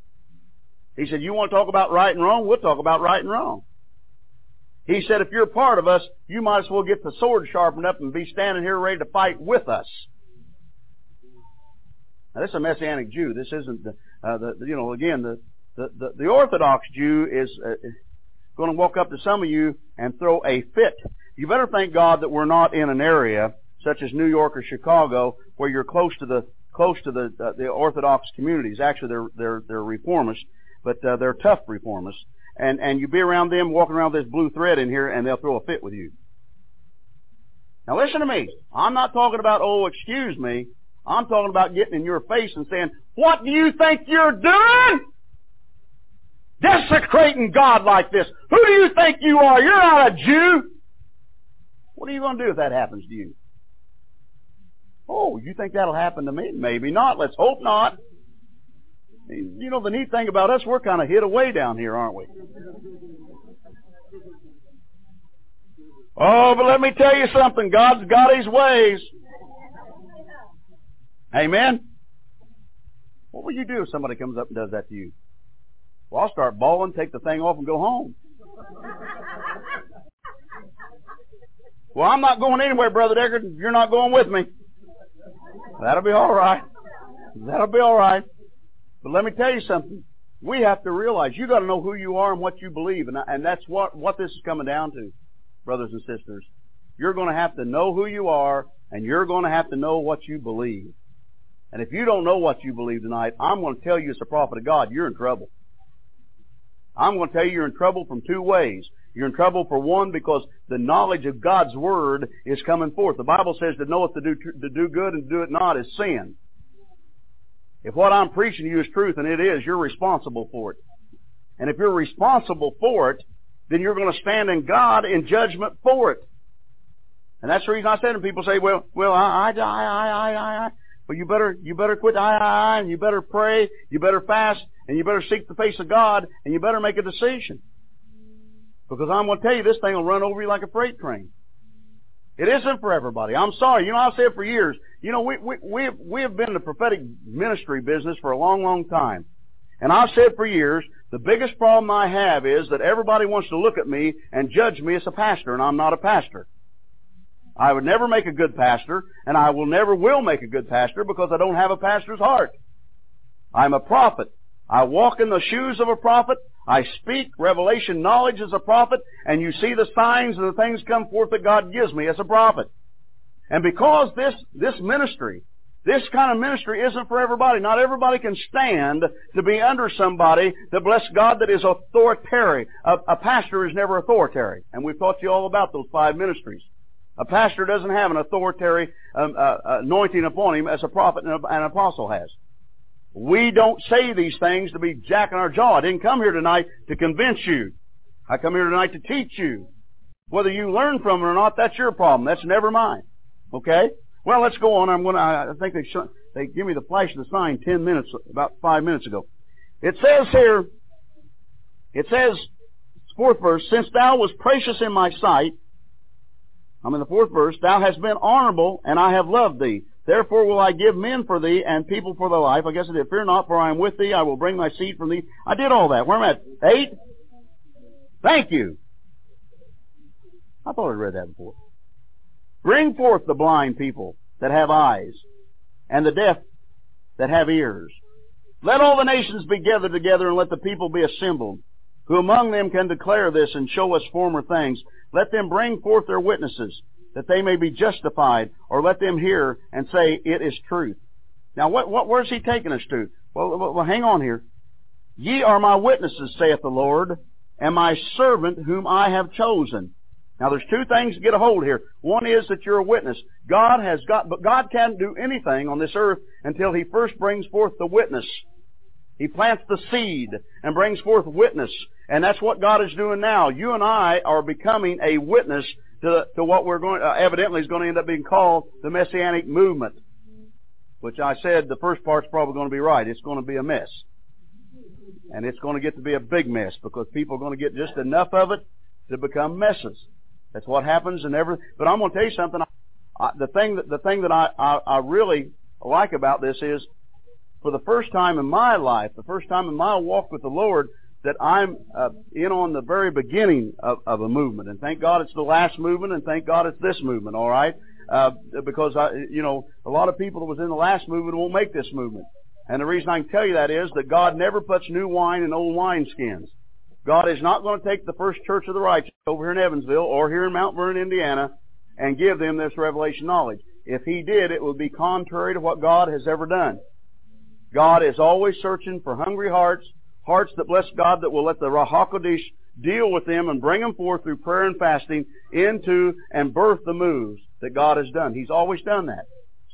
He said, you want to talk about right and wrong? We'll talk about right and wrong. He said, if you're part of us, you might as well get the sword sharpened up and be standing here ready to fight with us. Now, this is a Messianic Jew. This isn't the, uh, the you know, again, the, the, the, the Orthodox Jew is uh, going to walk up to some of you and throw a fit. You better thank God that we're not in an area such as New York or Chicago where you're close to the close to the uh, the Orthodox communities. Actually, they're they're they're reformists but uh, they're tough reformists. And and you be around them, walking around this blue thread in here, and they'll throw a fit with you. Now listen to me. I'm not talking about oh, excuse me. I'm talking about getting in your face and saying, "What do you think you're doing?" Desecrating God like this. Who do you think you are? You're not a Jew. What are you going to do if that happens to you? Oh, you think that'll happen to me? Maybe not. Let's hope not. You know, the neat thing about us, we're kind of hid away down here, aren't we? Oh, but let me tell you something. God's got His ways. Amen? What will you do if somebody comes up and does that to you? Well, I'll start bawling, take the thing off, and go home. well, I'm not going anywhere, Brother Deckard. You're not going with me. That'll be all right. That'll be all right. But let me tell you something. We have to realize you got to know who you are and what you believe, and and that's what what this is coming down to, brothers and sisters. You're going to have to know who you are, and you're going to have to know what you believe. And if you don't know what you believe tonight, I'm going to tell you as a prophet of God, you're in trouble. I'm going to tell you you're in trouble from two ways. You're in trouble for one because the knowledge of God's Word is coming forth. The Bible says to know it to do, to do good and to do it not is sin. If what I'm preaching to you is truth, and it is, you're responsible for it. And if you're responsible for it, then you're going to stand in God in judgment for it. And that's the reason I said, and people say, well, well, I, I, I, I, I, I. Well, you better, you better quit I, I, I, and you better pray, you better fast, and you better seek the face of God, and you better make a decision. Because I'm going to tell you, this thing will run over you like a freight train. It isn't for everybody. I'm sorry. You know, I've said for years, you know, we, we, we, have, we have been in the prophetic ministry business for a long, long time. And I've said for years, the biggest problem I have is that everybody wants to look at me and judge me as a pastor, and I'm not a pastor. I would never make a good pastor, and I will never will make a good pastor because I don't have a pastor's heart. I'm a prophet. I walk in the shoes of a prophet. I speak revelation knowledge as a prophet. And you see the signs and the things come forth that God gives me as a prophet. And because this, this ministry, this kind of ministry isn't for everybody. Not everybody can stand to be under somebody that, bless God, that is authoritarian. A, a pastor is never authoritarian. And we've taught you all about those five ministries. A pastor doesn't have an authoritarian um, uh, anointing upon him as a prophet and an apostle has. We don't say these things to be jacking our jaw. I didn't come here tonight to convince you. I come here tonight to teach you. Whether you learn from it or not, that's your problem. That's never mine. Okay? Well, let's go on. I'm going to, I think they, sh- they give me the flash of the sign 10 minutes, about 5 minutes ago. It says here, it says, fourth verse, since thou was precious in my sight, I'm in the fourth verse, thou hast been honorable and I have loved thee. Therefore will I give men for thee and people for thy life. I guess I did. Fear not, for I am with thee. I will bring my seed from thee. I did all that. Where am I at? Eight? Thank you. I thought I'd read that before. Bring forth the blind people that have eyes, and the deaf that have ears. Let all the nations be gathered together, and let the people be assembled, who among them can declare this and show us former things. Let them bring forth their witnesses, that they may be justified, or let them hear and say, It is truth. Now, what, what, where's he taking us to? Well, well, well, hang on here. Ye are my witnesses, saith the Lord, and my servant whom I have chosen now there's two things to get a hold here. One is that you're a witness. God has got, but God can't do anything on this earth until He first brings forth the witness. He plants the seed and brings forth witness. And that's what God is doing now. You and I are becoming a witness to, to what we're going, uh, evidently is going to end up being called the Messianic movement. Which I said the first part's probably going to be right. It's going to be a mess. And it's going to get to be a big mess because people are going to get just enough of it to become messes. That's what happens in every. But I'm going to tell you something. I, the thing that the thing that I, I I really like about this is, for the first time in my life, the first time in my walk with the Lord, that I'm uh, in on the very beginning of, of a movement. And thank God it's the last movement, and thank God it's this movement. All right, uh, because I, you know, a lot of people that was in the last movement won't make this movement. And the reason I can tell you that is that God never puts new wine in old wineskins. God is not going to take the first church of the righteous over here in Evansville or here in Mount Vernon, Indiana, and give them this revelation knowledge. If He did, it would be contrary to what God has ever done. God is always searching for hungry hearts, hearts that bless God, that will let the Ruach HaKodesh deal with them and bring them forth through prayer and fasting into and birth the moves that God has done. He's always done that.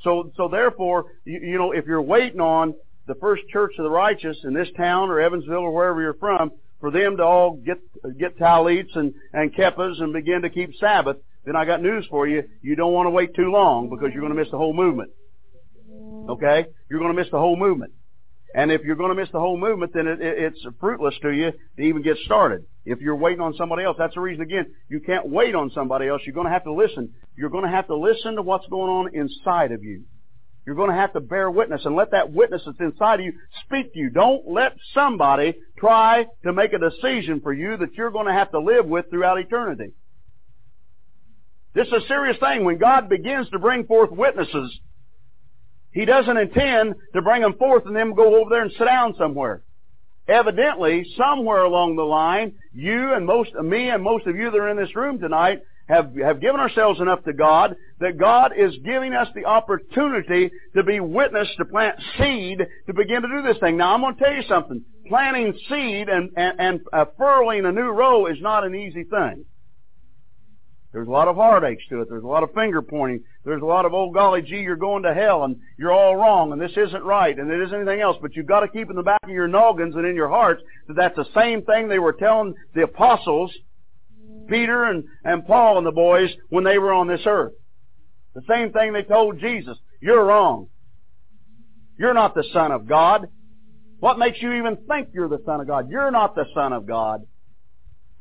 So, so therefore, you, you know, if you're waiting on the first church of the righteous in this town or Evansville or wherever you're from for them to all get get talits and and kippahs and begin to keep Sabbath, then I got news for you. You don't want to wait too long because you're going to miss the whole movement. Okay, you're going to miss the whole movement. And if you're going to miss the whole movement, then it, it, it's fruitless to you to even get started. If you're waiting on somebody else, that's the reason again, you can't wait on somebody else. You're going to have to listen. You're going to have to listen to what's going on inside of you. You're going to have to bear witness and let that witness that's inside of you speak to you. Don't let somebody try to make a decision for you that you're going to have to live with throughout eternity. This is a serious thing. When God begins to bring forth witnesses, He doesn't intend to bring them forth and then go over there and sit down somewhere. Evidently, somewhere along the line, you and most, me and most of you that are in this room tonight have, have given ourselves enough to God that God is giving us the opportunity to be witness, to plant seed, to begin to do this thing. Now I'm going to tell you something. Planting seed and, and, and uh, furrowing a new row is not an easy thing. There's a lot of heartaches to it. There's a lot of finger pointing. There's a lot of, oh golly gee, you're going to hell and you're all wrong and this isn't right and it isn't anything else. But you've got to keep in the back of your noggins and in your hearts that that's the same thing they were telling the apostles Peter and, and Paul and the boys when they were on this earth. The same thing they told Jesus. You're wrong. You're not the Son of God. What makes you even think you're the Son of God? You're not the Son of God.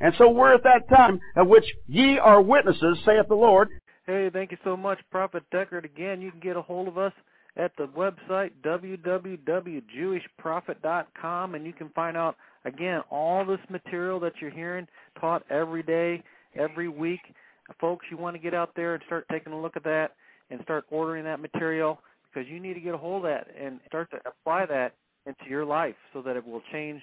And so we're at that time at which ye are witnesses, saith the Lord. Hey, thank you so much, Prophet Deckard. Again, you can get a hold of us at the website www.jewishprophet.com and you can find out Again, all this material that you're hearing taught every day, every week. Folks, you want to get out there and start taking a look at that and start ordering that material because you need to get a hold of that and start to apply that into your life so that it will change